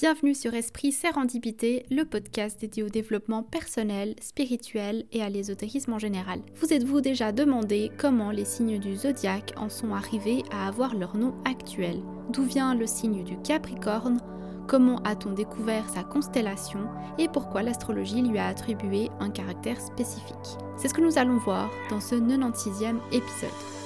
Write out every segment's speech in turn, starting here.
Bienvenue sur Esprit Sérendipité, le podcast dédié au développement personnel, spirituel et à l'ésotérisme en général. Vous êtes-vous déjà demandé comment les signes du zodiaque en sont arrivés à avoir leur nom actuel? D'où vient le signe du Capricorne? Comment a-t-on découvert sa constellation? Et pourquoi l'astrologie lui a attribué un caractère spécifique? C'est ce que nous allons voir dans ce 96e épisode.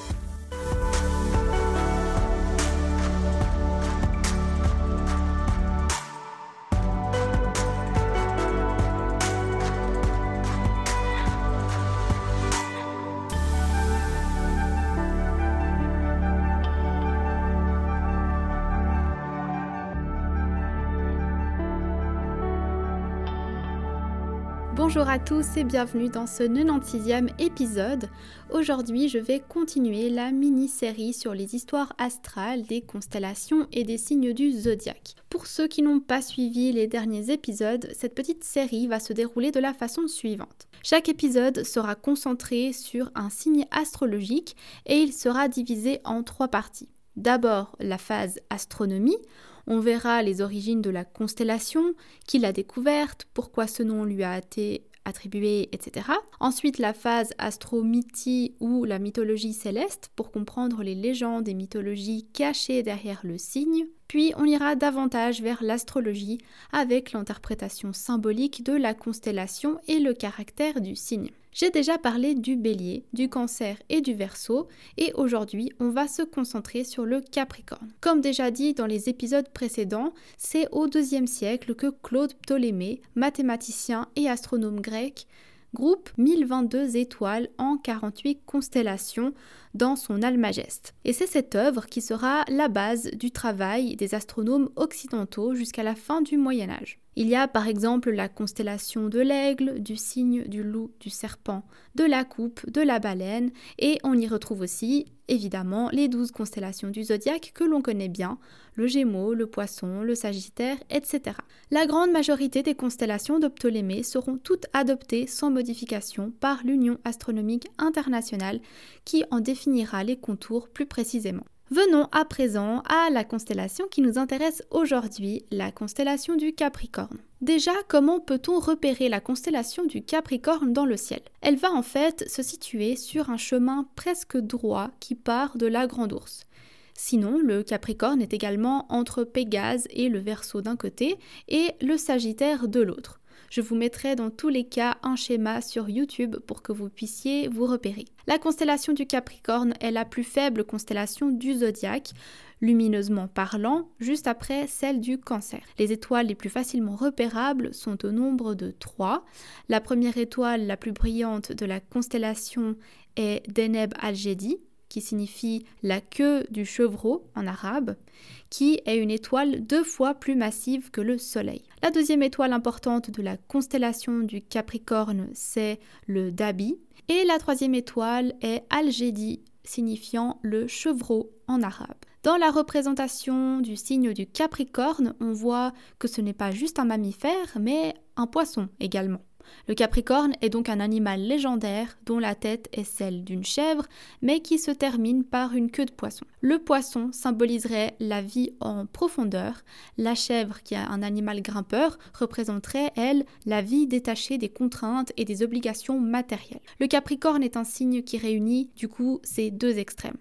Bonjour à tous et bienvenue dans ce 96e épisode. Aujourd'hui, je vais continuer la mini-série sur les histoires astrales des constellations et des signes du zodiaque. Pour ceux qui n'ont pas suivi les derniers épisodes, cette petite série va se dérouler de la façon suivante. Chaque épisode sera concentré sur un signe astrologique et il sera divisé en trois parties. D'abord, la phase astronomie on verra les origines de la constellation, qui l'a découverte, pourquoi ce nom lui a été attribué, etc. Ensuite, la phase astromythie ou la mythologie céleste pour comprendre les légendes et mythologies cachées derrière le signe. Puis on ira davantage vers l'astrologie avec l'interprétation symbolique de la constellation et le caractère du signe. J'ai déjà parlé du bélier, du cancer et du verso, et aujourd'hui on va se concentrer sur le capricorne. Comme déjà dit dans les épisodes précédents, c'est au IIe siècle que Claude Ptolémée, mathématicien et astronome grec, groupe 1022 étoiles en 48 constellations dans son Almageste. Et c'est cette œuvre qui sera la base du travail des astronomes occidentaux jusqu'à la fin du Moyen Âge. Il y a par exemple la constellation de l'aigle, du cygne, du loup, du serpent, de la coupe, de la baleine, et on y retrouve aussi évidemment les douze constellations du zodiaque que l'on connaît bien, le Gémeaux, le Poisson, le Sagittaire, etc. La grande majorité des constellations de Ptolémée seront toutes adoptées sans modification par l'Union astronomique internationale qui en définira les contours plus précisément. Venons à présent à la constellation qui nous intéresse aujourd'hui, la constellation du Capricorne. Déjà, comment peut-on repérer la constellation du Capricorne dans le ciel? Elle va en fait se situer sur un chemin presque droit qui part de la Grande Ourse. Sinon, le Capricorne est également entre Pégase et le Verseau d'un côté et le Sagittaire de l'autre. Je vous mettrai dans tous les cas un schéma sur YouTube pour que vous puissiez vous repérer. La constellation du Capricorne est la plus faible constellation du zodiaque, lumineusement parlant, juste après celle du Cancer. Les étoiles les plus facilement repérables sont au nombre de trois. La première étoile la plus brillante de la constellation est Deneb al-Jedi, qui signifie la queue du chevreau en arabe, qui est une étoile deux fois plus massive que le Soleil. La deuxième étoile importante de la constellation du Capricorne, c'est le Dabi, et la troisième étoile est Al-Jedi, signifiant le chevreau en arabe. Dans la représentation du signe du Capricorne, on voit que ce n'est pas juste un mammifère, mais un poisson également. Le capricorne est donc un animal légendaire dont la tête est celle d'une chèvre, mais qui se termine par une queue de poisson. Le poisson symboliserait la vie en profondeur, la chèvre, qui est un animal grimpeur, représenterait, elle, la vie détachée des contraintes et des obligations matérielles. Le capricorne est un signe qui réunit, du coup, ces deux extrêmes.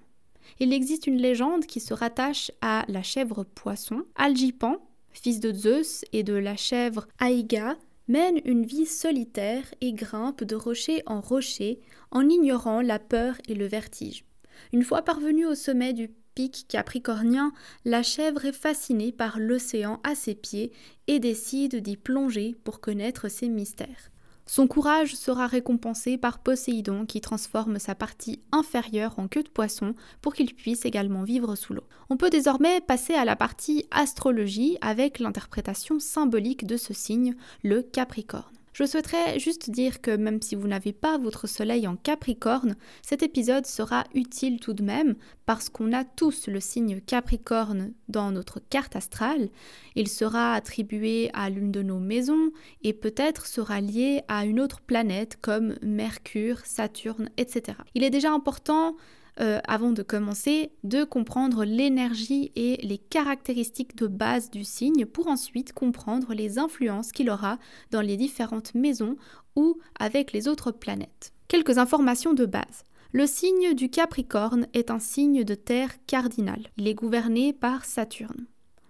Il existe une légende qui se rattache à la chèvre poisson. Algipan, fils de Zeus, et de la chèvre Aïga, mène une vie solitaire et grimpe de rocher en rocher en ignorant la peur et le vertige. Une fois parvenue au sommet du pic capricornien, la chèvre est fascinée par l'océan à ses pieds et décide d'y plonger pour connaître ses mystères. Son courage sera récompensé par Poséidon qui transforme sa partie inférieure en queue de poisson pour qu'il puisse également vivre sous l'eau. On peut désormais passer à la partie astrologie avec l'interprétation symbolique de ce signe, le Capricorne. Je souhaiterais juste dire que même si vous n'avez pas votre soleil en Capricorne, cet épisode sera utile tout de même parce qu'on a tous le signe Capricorne dans notre carte astrale. Il sera attribué à l'une de nos maisons et peut-être sera lié à une autre planète comme Mercure, Saturne, etc. Il est déjà important euh, avant de commencer, de comprendre l'énergie et les caractéristiques de base du signe pour ensuite comprendre les influences qu'il aura dans les différentes maisons ou avec les autres planètes. Quelques informations de base. Le signe du Capricorne est un signe de terre cardinal. Il est gouverné par Saturne.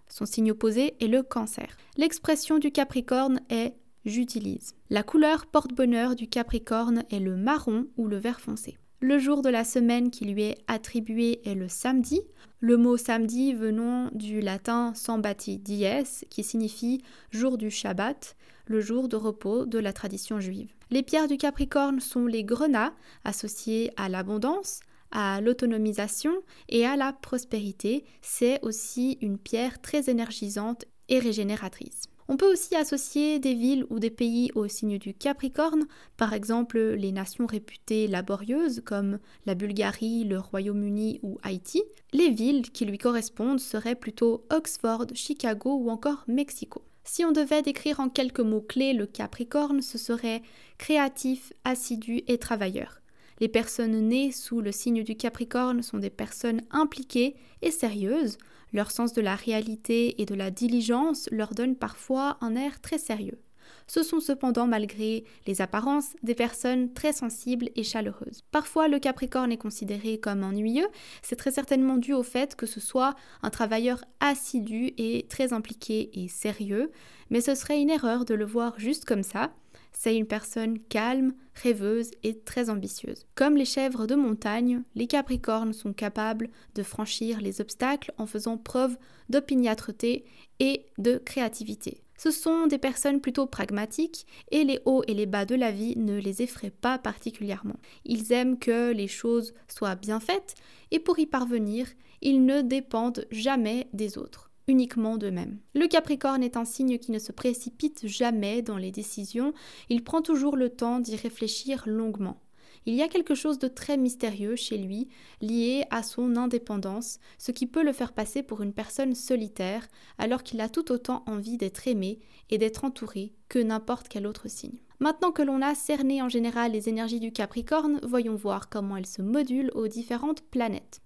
Son signe opposé est le Cancer. L'expression du Capricorne est j'utilise. La couleur porte-bonheur du Capricorne est le marron ou le vert foncé. Le jour de la semaine qui lui est attribué est le samedi. Le mot samedi venant du latin sambati dies, qui signifie jour du Shabbat, le jour de repos de la tradition juive. Les pierres du Capricorne sont les grenats, associés à l'abondance, à l'autonomisation et à la prospérité. C'est aussi une pierre très énergisante et régénératrice. On peut aussi associer des villes ou des pays au signe du Capricorne, par exemple les nations réputées laborieuses comme la Bulgarie, le Royaume-Uni ou Haïti. Les villes qui lui correspondent seraient plutôt Oxford, Chicago ou encore Mexico. Si on devait décrire en quelques mots-clés le Capricorne, ce serait créatif, assidu et travailleur. Les personnes nées sous le signe du Capricorne sont des personnes impliquées et sérieuses, leur sens de la réalité et de la diligence leur donne parfois un air très sérieux. Ce sont cependant, malgré les apparences, des personnes très sensibles et chaleureuses. Parfois, le Capricorne est considéré comme ennuyeux, c'est très certainement dû au fait que ce soit un travailleur assidu et très impliqué et sérieux, mais ce serait une erreur de le voir juste comme ça, c'est une personne calme, rêveuse et très ambitieuse. Comme les chèvres de montagne, les capricornes sont capables de franchir les obstacles en faisant preuve d'opiniâtreté et de créativité. Ce sont des personnes plutôt pragmatiques et les hauts et les bas de la vie ne les effraient pas particulièrement. Ils aiment que les choses soient bien faites et pour y parvenir, ils ne dépendent jamais des autres uniquement d'eux-mêmes. Le Capricorne est un signe qui ne se précipite jamais dans les décisions, il prend toujours le temps d'y réfléchir longuement. Il y a quelque chose de très mystérieux chez lui, lié à son indépendance, ce qui peut le faire passer pour une personne solitaire, alors qu'il a tout autant envie d'être aimé et d'être entouré que n'importe quel autre signe. Maintenant que l'on a cerné en général les énergies du Capricorne, voyons voir comment elles se modulent aux différentes planètes.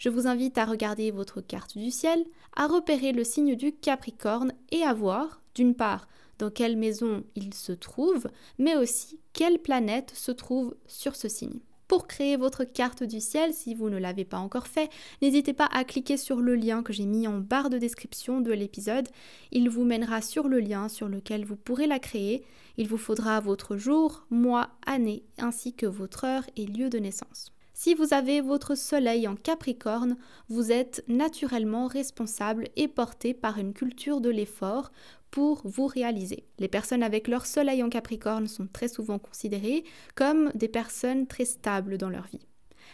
Je vous invite à regarder votre carte du ciel, à repérer le signe du Capricorne et à voir, d'une part, dans quelle maison il se trouve, mais aussi quelle planète se trouve sur ce signe. Pour créer votre carte du ciel, si vous ne l'avez pas encore fait, n'hésitez pas à cliquer sur le lien que j'ai mis en barre de description de l'épisode. Il vous mènera sur le lien sur lequel vous pourrez la créer. Il vous faudra votre jour, mois, année, ainsi que votre heure et lieu de naissance. Si vous avez votre soleil en Capricorne, vous êtes naturellement responsable et porté par une culture de l'effort pour vous réaliser. Les personnes avec leur soleil en Capricorne sont très souvent considérées comme des personnes très stables dans leur vie.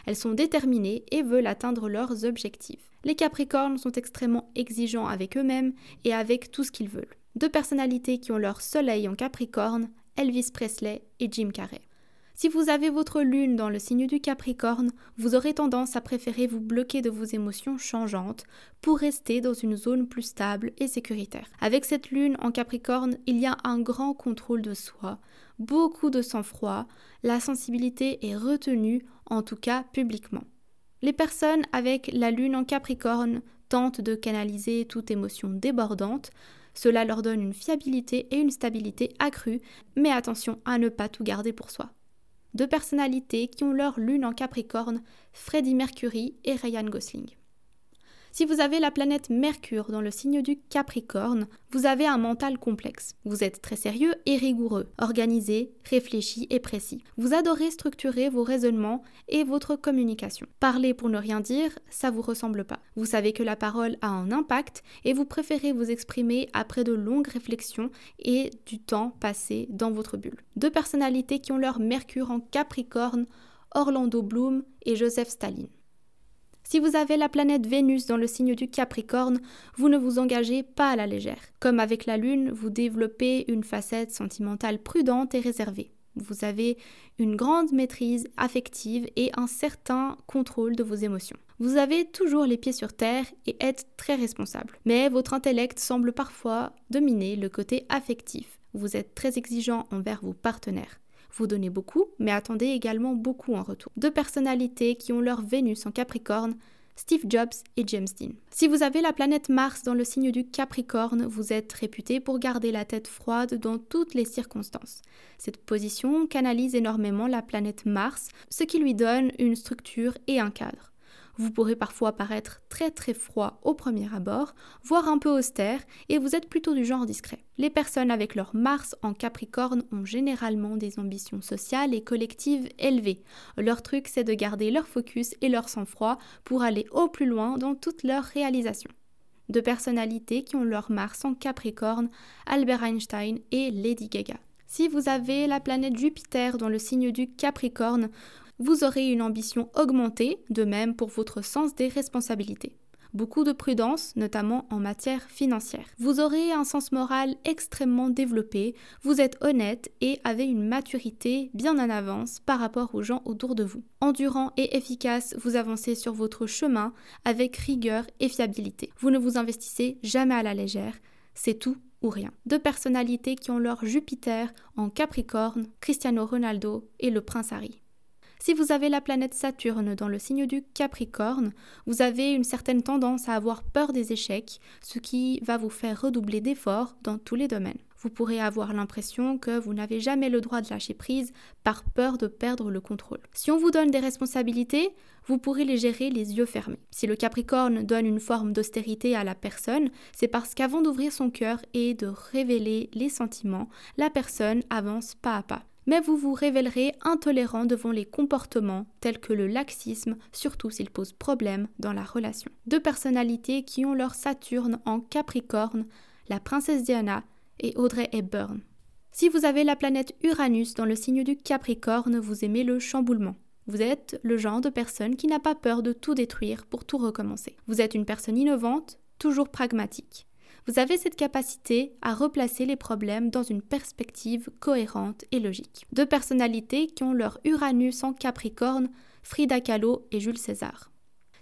Elles sont déterminées et veulent atteindre leurs objectifs. Les Capricornes sont extrêmement exigeants avec eux-mêmes et avec tout ce qu'ils veulent. Deux personnalités qui ont leur soleil en Capricorne, Elvis Presley et Jim Carrey. Si vous avez votre lune dans le signe du Capricorne, vous aurez tendance à préférer vous bloquer de vos émotions changeantes pour rester dans une zone plus stable et sécuritaire. Avec cette lune en Capricorne, il y a un grand contrôle de soi, beaucoup de sang-froid, la sensibilité est retenue, en tout cas publiquement. Les personnes avec la lune en Capricorne tentent de canaliser toute émotion débordante, cela leur donne une fiabilité et une stabilité accrues, mais attention à ne pas tout garder pour soi deux personnalités qui ont leur lune en Capricorne, Freddie Mercury et Ryan Gosling. Si vous avez la planète Mercure dans le signe du Capricorne, vous avez un mental complexe. Vous êtes très sérieux et rigoureux, organisé, réfléchi et précis. Vous adorez structurer vos raisonnements et votre communication. Parler pour ne rien dire, ça vous ressemble pas. Vous savez que la parole a un impact et vous préférez vous exprimer après de longues réflexions et du temps passé dans votre bulle. Deux personnalités qui ont leur Mercure en Capricorne, Orlando Bloom et Joseph Staline. Si vous avez la planète Vénus dans le signe du Capricorne, vous ne vous engagez pas à la légère. Comme avec la Lune, vous développez une facette sentimentale prudente et réservée. Vous avez une grande maîtrise affective et un certain contrôle de vos émotions. Vous avez toujours les pieds sur terre et êtes très responsable. Mais votre intellect semble parfois dominer le côté affectif. Vous êtes très exigeant envers vos partenaires. Vous donnez beaucoup, mais attendez également beaucoup en retour. Deux personnalités qui ont leur Vénus en Capricorne, Steve Jobs et James Dean. Si vous avez la planète Mars dans le signe du Capricorne, vous êtes réputé pour garder la tête froide dans toutes les circonstances. Cette position canalise énormément la planète Mars, ce qui lui donne une structure et un cadre. Vous pourrez parfois paraître très très froid au premier abord, voire un peu austère, et vous êtes plutôt du genre discret. Les personnes avec leur Mars en Capricorne ont généralement des ambitions sociales et collectives élevées. Leur truc, c'est de garder leur focus et leur sang-froid pour aller au plus loin dans toutes leurs réalisations. De personnalités qui ont leur Mars en Capricorne, Albert Einstein et Lady Gaga. Si vous avez la planète Jupiter dans le signe du Capricorne, vous aurez une ambition augmentée, de même pour votre sens des responsabilités. Beaucoup de prudence, notamment en matière financière. Vous aurez un sens moral extrêmement développé, vous êtes honnête et avez une maturité bien en avance par rapport aux gens autour de vous. Endurant et efficace, vous avancez sur votre chemin avec rigueur et fiabilité. Vous ne vous investissez jamais à la légère, c'est tout ou rien. Deux personnalités qui ont leur Jupiter en Capricorne, Cristiano Ronaldo et le prince Harry. Si vous avez la planète Saturne dans le signe du Capricorne, vous avez une certaine tendance à avoir peur des échecs, ce qui va vous faire redoubler d'efforts dans tous les domaines. Vous pourrez avoir l'impression que vous n'avez jamais le droit de lâcher prise par peur de perdre le contrôle. Si on vous donne des responsabilités, vous pourrez les gérer les yeux fermés. Si le Capricorne donne une forme d'austérité à la personne, c'est parce qu'avant d'ouvrir son cœur et de révéler les sentiments, la personne avance pas à pas mais vous vous révélerez intolérant devant les comportements tels que le laxisme, surtout s'ils posent problème dans la relation. Deux personnalités qui ont leur Saturne en Capricorne, la princesse Diana et Audrey Hepburn. Si vous avez la planète Uranus dans le signe du Capricorne, vous aimez le chamboulement. Vous êtes le genre de personne qui n'a pas peur de tout détruire pour tout recommencer. Vous êtes une personne innovante, toujours pragmatique. Vous avez cette capacité à replacer les problèmes dans une perspective cohérente et logique. Deux personnalités qui ont leur Uranus en Capricorne, Frida Kahlo et Jules César.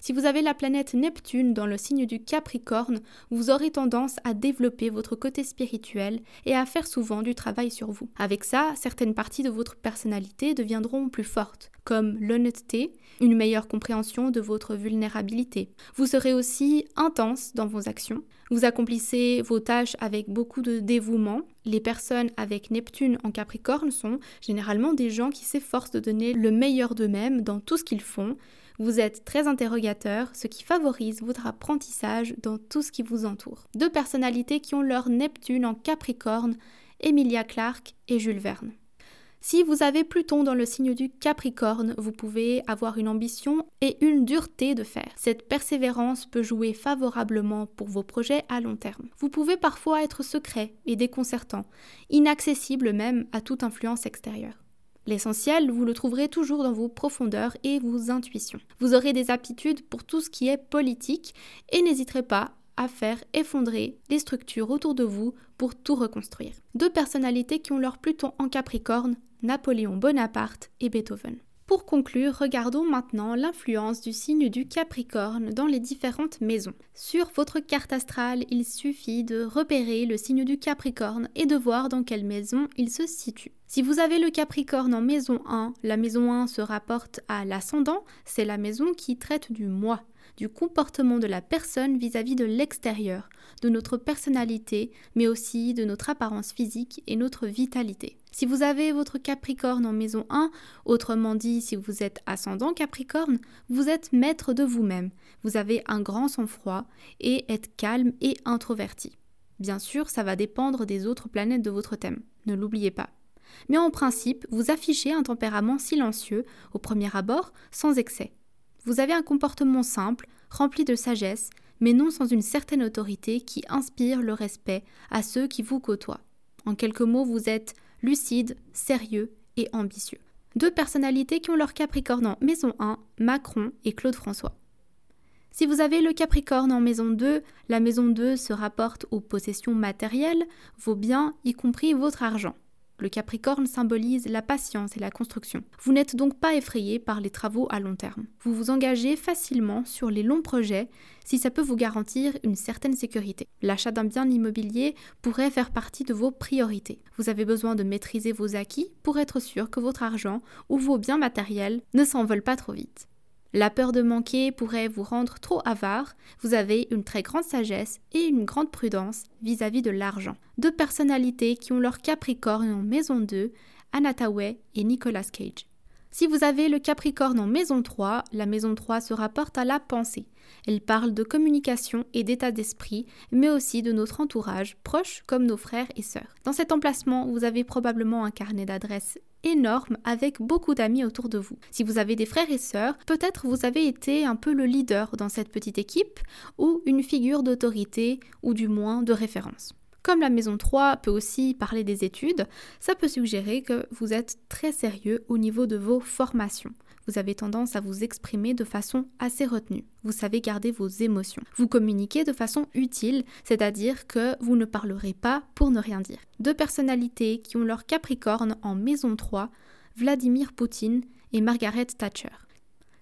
Si vous avez la planète Neptune dans le signe du Capricorne, vous aurez tendance à développer votre côté spirituel et à faire souvent du travail sur vous. Avec ça, certaines parties de votre personnalité deviendront plus fortes, comme l'honnêteté, une meilleure compréhension de votre vulnérabilité. Vous serez aussi intense dans vos actions. Vous accomplissez vos tâches avec beaucoup de dévouement. Les personnes avec Neptune en Capricorne sont généralement des gens qui s'efforcent de donner le meilleur d'eux-mêmes dans tout ce qu'ils font vous êtes très interrogateur, ce qui favorise votre apprentissage dans tout ce qui vous entoure. Deux personnalités qui ont leur Neptune en Capricorne, Emilia Clarke et Jules Verne. Si vous avez Pluton dans le signe du Capricorne, vous pouvez avoir une ambition et une dureté de fer. Cette persévérance peut jouer favorablement pour vos projets à long terme. Vous pouvez parfois être secret et déconcertant, inaccessible même à toute influence extérieure. L'essentiel, vous le trouverez toujours dans vos profondeurs et vos intuitions. Vous aurez des aptitudes pour tout ce qui est politique et n'hésiterez pas à faire effondrer les structures autour de vous pour tout reconstruire. Deux personnalités qui ont leur Pluton en Capricorne, Napoléon Bonaparte et Beethoven. Pour conclure, regardons maintenant l'influence du signe du Capricorne dans les différentes maisons. Sur votre carte astrale, il suffit de repérer le signe du Capricorne et de voir dans quelle maison il se situe. Si vous avez le Capricorne en maison 1, la maison 1 se rapporte à l'ascendant, c'est la maison qui traite du moi, du comportement de la personne vis-à-vis de l'extérieur, de notre personnalité, mais aussi de notre apparence physique et notre vitalité. Si vous avez votre Capricorne en maison 1, autrement dit si vous êtes ascendant Capricorne, vous êtes maître de vous-même, vous avez un grand sang-froid et êtes calme et introverti. Bien sûr, ça va dépendre des autres planètes de votre thème, ne l'oubliez pas mais en principe, vous affichez un tempérament silencieux au premier abord, sans excès. Vous avez un comportement simple, rempli de sagesse, mais non sans une certaine autorité qui inspire le respect à ceux qui vous côtoient. En quelques mots, vous êtes lucide, sérieux et ambitieux. Deux personnalités qui ont leur Capricorne en maison 1, Macron et Claude François. Si vous avez le Capricorne en maison 2, la maison 2 se rapporte aux possessions matérielles, vos biens, y compris votre argent. Le Capricorne symbolise la patience et la construction. Vous n'êtes donc pas effrayé par les travaux à long terme. Vous vous engagez facilement sur les longs projets si ça peut vous garantir une certaine sécurité. L'achat d'un bien immobilier pourrait faire partie de vos priorités. Vous avez besoin de maîtriser vos acquis pour être sûr que votre argent ou vos biens matériels ne s'envolent pas trop vite. La peur de manquer pourrait vous rendre trop avare. Vous avez une très grande sagesse et une grande prudence vis-à-vis de l'argent. Deux personnalités qui ont leur Capricorne en maison 2, Anna et Nicolas Cage. Si vous avez le Capricorne en maison 3, la maison 3 se rapporte à la pensée. Elle parle de communication et d'état d'esprit, mais aussi de notre entourage, proche comme nos frères et sœurs. Dans cet emplacement, vous avez probablement un carnet d'adresses énorme avec beaucoup d'amis autour de vous. Si vous avez des frères et sœurs, peut-être vous avez été un peu le leader dans cette petite équipe ou une figure d'autorité ou du moins de référence. Comme la maison 3 peut aussi parler des études, ça peut suggérer que vous êtes très sérieux au niveau de vos formations vous avez tendance à vous exprimer de façon assez retenue. Vous savez garder vos émotions. Vous communiquez de façon utile, c'est-à-dire que vous ne parlerez pas pour ne rien dire. Deux personnalités qui ont leur Capricorne en maison 3, Vladimir Poutine et Margaret Thatcher.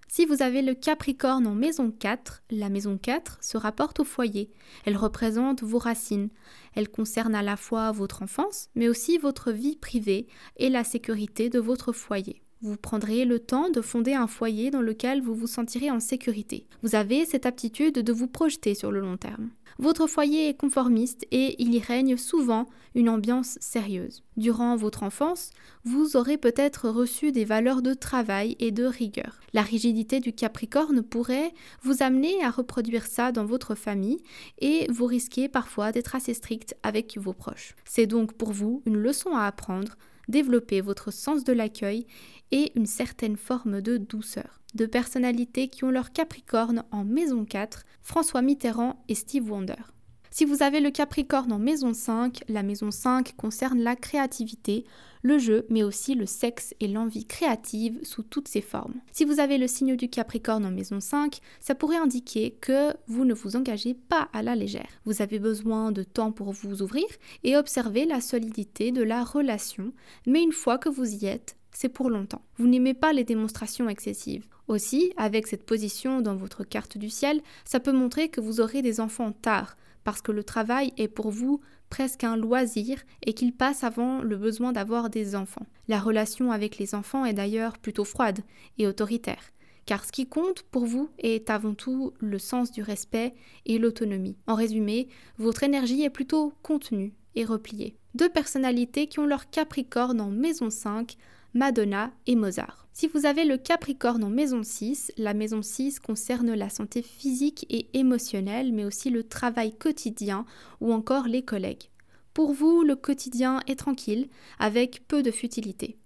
Si vous avez le Capricorne en maison 4, la maison 4 se rapporte au foyer. Elle représente vos racines. Elle concerne à la fois votre enfance, mais aussi votre vie privée et la sécurité de votre foyer. Vous prendrez le temps de fonder un foyer dans lequel vous vous sentirez en sécurité. Vous avez cette aptitude de vous projeter sur le long terme. Votre foyer est conformiste et il y règne souvent une ambiance sérieuse. Durant votre enfance, vous aurez peut-être reçu des valeurs de travail et de rigueur. La rigidité du Capricorne pourrait vous amener à reproduire ça dans votre famille et vous risquez parfois d'être assez strict avec vos proches. C'est donc pour vous une leçon à apprendre développer votre sens de l'accueil et une certaine forme de douceur. De personnalités qui ont leur Capricorne en maison 4, François Mitterrand et Steve Wonder. Si vous avez le Capricorne en maison 5, la maison 5 concerne la créativité, le jeu, mais aussi le sexe et l'envie créative sous toutes ses formes. Si vous avez le signe du Capricorne en maison 5, ça pourrait indiquer que vous ne vous engagez pas à la légère. Vous avez besoin de temps pour vous ouvrir et observer la solidité de la relation, mais une fois que vous y êtes, c'est pour longtemps. Vous n'aimez pas les démonstrations excessives. Aussi, avec cette position dans votre carte du ciel, ça peut montrer que vous aurez des enfants tard, parce que le travail est pour vous presque un loisir et qu'il passe avant le besoin d'avoir des enfants. La relation avec les enfants est d'ailleurs plutôt froide et autoritaire, car ce qui compte pour vous est avant tout le sens du respect et l'autonomie. En résumé, votre énergie est plutôt contenue et repliée. Deux personnalités qui ont leur Capricorne en maison 5 Madonna et Mozart. Si vous avez le Capricorne en maison 6, la maison 6 concerne la santé physique et émotionnelle, mais aussi le travail quotidien ou encore les collègues. Pour vous, le quotidien est tranquille, avec peu de futilité.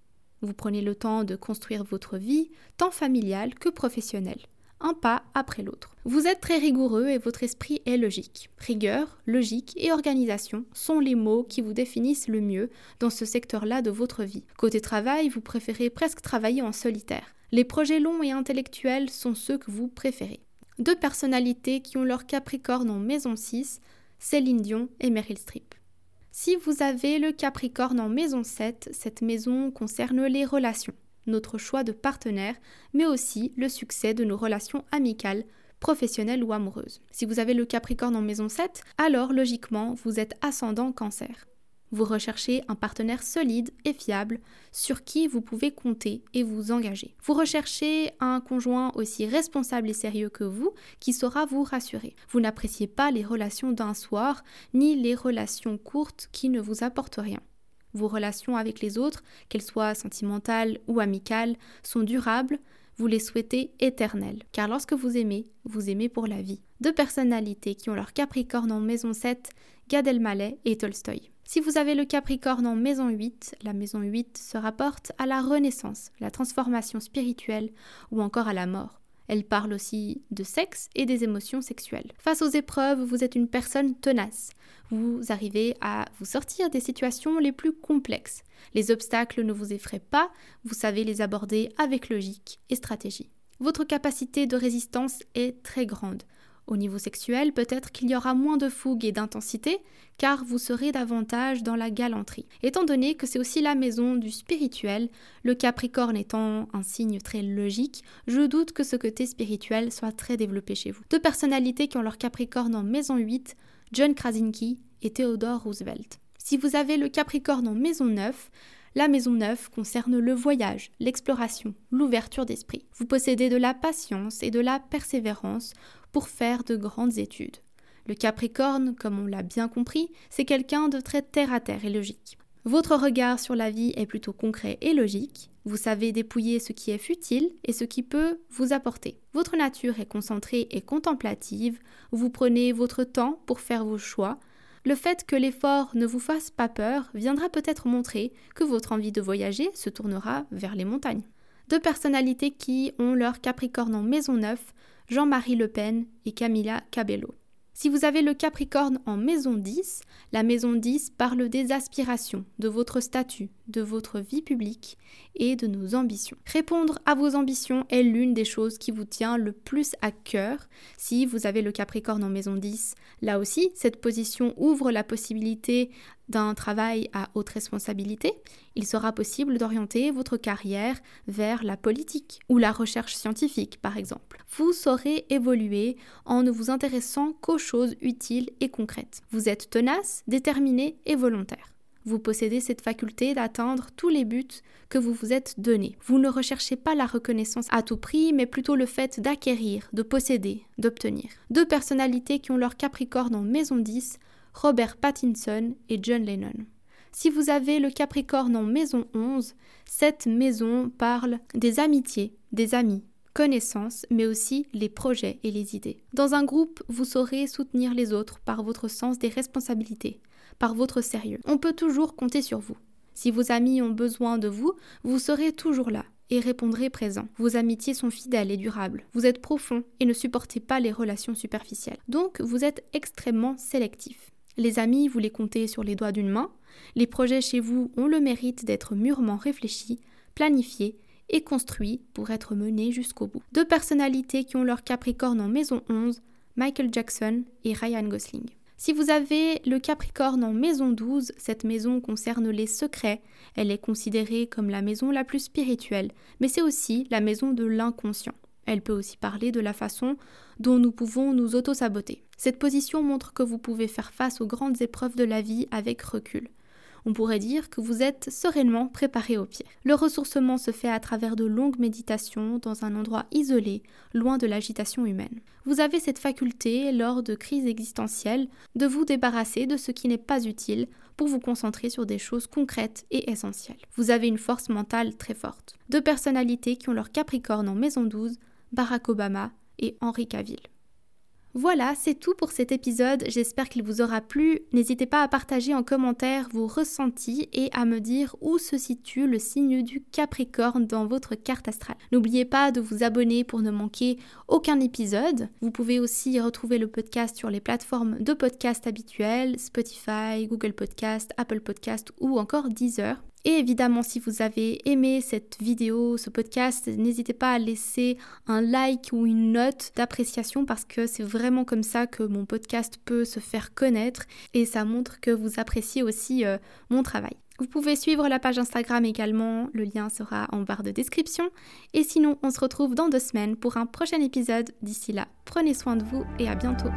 Vous prenez le temps de construire votre vie, tant familiale que professionnelle un pas après l'autre. Vous êtes très rigoureux et votre esprit est logique. Rigueur, logique et organisation sont les mots qui vous définissent le mieux dans ce secteur-là de votre vie. Côté travail, vous préférez presque travailler en solitaire. Les projets longs et intellectuels sont ceux que vous préférez. Deux personnalités qui ont leur Capricorne en maison 6, Céline Dion et Meryl Streep. Si vous avez le Capricorne en maison 7, cette maison concerne les relations notre choix de partenaire, mais aussi le succès de nos relations amicales, professionnelles ou amoureuses. Si vous avez le Capricorne en maison 7, alors logiquement vous êtes ascendant cancer. Vous recherchez un partenaire solide et fiable sur qui vous pouvez compter et vous engager. Vous recherchez un conjoint aussi responsable et sérieux que vous qui saura vous rassurer. Vous n'appréciez pas les relations d'un soir ni les relations courtes qui ne vous apportent rien. Vos relations avec les autres, qu'elles soient sentimentales ou amicales, sont durables, vous les souhaitez éternelles. Car lorsque vous aimez, vous aimez pour la vie. Deux personnalités qui ont leur Capricorne en maison 7, Gad Elmaleh et Tolstoï. Si vous avez le Capricorne en maison 8, la maison 8 se rapporte à la renaissance, la transformation spirituelle ou encore à la mort. Elle parle aussi de sexe et des émotions sexuelles. Face aux épreuves, vous êtes une personne tenace. Vous arrivez à vous sortir des situations les plus complexes. Les obstacles ne vous effraient pas, vous savez les aborder avec logique et stratégie. Votre capacité de résistance est très grande. Au niveau sexuel, peut-être qu'il y aura moins de fougue et d'intensité, car vous serez davantage dans la galanterie. Étant donné que c'est aussi la maison du spirituel, le Capricorne étant un signe très logique, je doute que ce côté spirituel soit très développé chez vous. Deux personnalités qui ont leur Capricorne en maison 8, John Krasinski et Theodore Roosevelt. Si vous avez le Capricorne en maison 9, la maison 9 concerne le voyage, l'exploration, l'ouverture d'esprit. Vous possédez de la patience et de la persévérance pour faire de grandes études. Le Capricorne, comme on l'a bien compris, c'est quelqu'un de très terre à terre et logique. Votre regard sur la vie est plutôt concret et logique. Vous savez dépouiller ce qui est futile et ce qui peut vous apporter. Votre nature est concentrée et contemplative. Vous prenez votre temps pour faire vos choix. Le fait que l'effort ne vous fasse pas peur viendra peut-être montrer que votre envie de voyager se tournera vers les montagnes. Deux personnalités qui ont leur Capricorne en maison 9 Jean-Marie Le Pen et Camilla Cabello. Si vous avez le Capricorne en maison 10, la maison 10 parle des aspirations, de votre statut, de votre vie publique et de nos ambitions. Répondre à vos ambitions est l'une des choses qui vous tient le plus à cœur. Si vous avez le Capricorne en maison 10, là aussi, cette position ouvre la possibilité d'un travail à haute responsabilité, il sera possible d'orienter votre carrière vers la politique ou la recherche scientifique, par exemple. Vous saurez évoluer en ne vous intéressant qu'aux choses utiles et concrètes. Vous êtes tenace, déterminé et volontaire. Vous possédez cette faculté d'atteindre tous les buts que vous vous êtes donnés. Vous ne recherchez pas la reconnaissance à tout prix, mais plutôt le fait d'acquérir, de posséder, d'obtenir. Deux personnalités qui ont leur Capricorne en maison 10 Robert Pattinson et John Lennon. Si vous avez le Capricorne en maison 11, cette maison parle des amitiés, des amis, connaissances, mais aussi les projets et les idées. Dans un groupe, vous saurez soutenir les autres par votre sens des responsabilités, par votre sérieux. On peut toujours compter sur vous. Si vos amis ont besoin de vous, vous serez toujours là et répondrez présent. Vos amitiés sont fidèles et durables. Vous êtes profond et ne supportez pas les relations superficielles. Donc, vous êtes extrêmement sélectif. Les amis, vous les comptez sur les doigts d'une main. Les projets chez vous ont le mérite d'être mûrement réfléchis, planifiés et construits pour être menés jusqu'au bout. Deux personnalités qui ont leur Capricorne en maison 11, Michael Jackson et Ryan Gosling. Si vous avez le Capricorne en maison 12, cette maison concerne les secrets. Elle est considérée comme la maison la plus spirituelle, mais c'est aussi la maison de l'inconscient. Elle peut aussi parler de la façon dont nous pouvons nous auto-saboter. Cette position montre que vous pouvez faire face aux grandes épreuves de la vie avec recul. On pourrait dire que vous êtes sereinement préparé au pire. Le ressourcement se fait à travers de longues méditations dans un endroit isolé, loin de l'agitation humaine. Vous avez cette faculté, lors de crises existentielles, de vous débarrasser de ce qui n'est pas utile pour vous concentrer sur des choses concrètes et essentielles. Vous avez une force mentale très forte. Deux personnalités qui ont leur Capricorne en maison 12, Barack Obama et Henri Cavill. Voilà, c'est tout pour cet épisode. J'espère qu'il vous aura plu. N'hésitez pas à partager en commentaire vos ressentis et à me dire où se situe le signe du Capricorne dans votre carte astrale. N'oubliez pas de vous abonner pour ne manquer aucun épisode. Vous pouvez aussi retrouver le podcast sur les plateformes de podcast habituelles, Spotify, Google Podcast, Apple Podcast ou encore Deezer. Et évidemment, si vous avez aimé cette vidéo, ce podcast, n'hésitez pas à laisser un like ou une note d'appréciation parce que c'est vraiment comme ça que mon podcast peut se faire connaître et ça montre que vous appréciez aussi euh, mon travail. Vous pouvez suivre la page Instagram également, le lien sera en barre de description. Et sinon, on se retrouve dans deux semaines pour un prochain épisode. D'ici là, prenez soin de vous et à bientôt.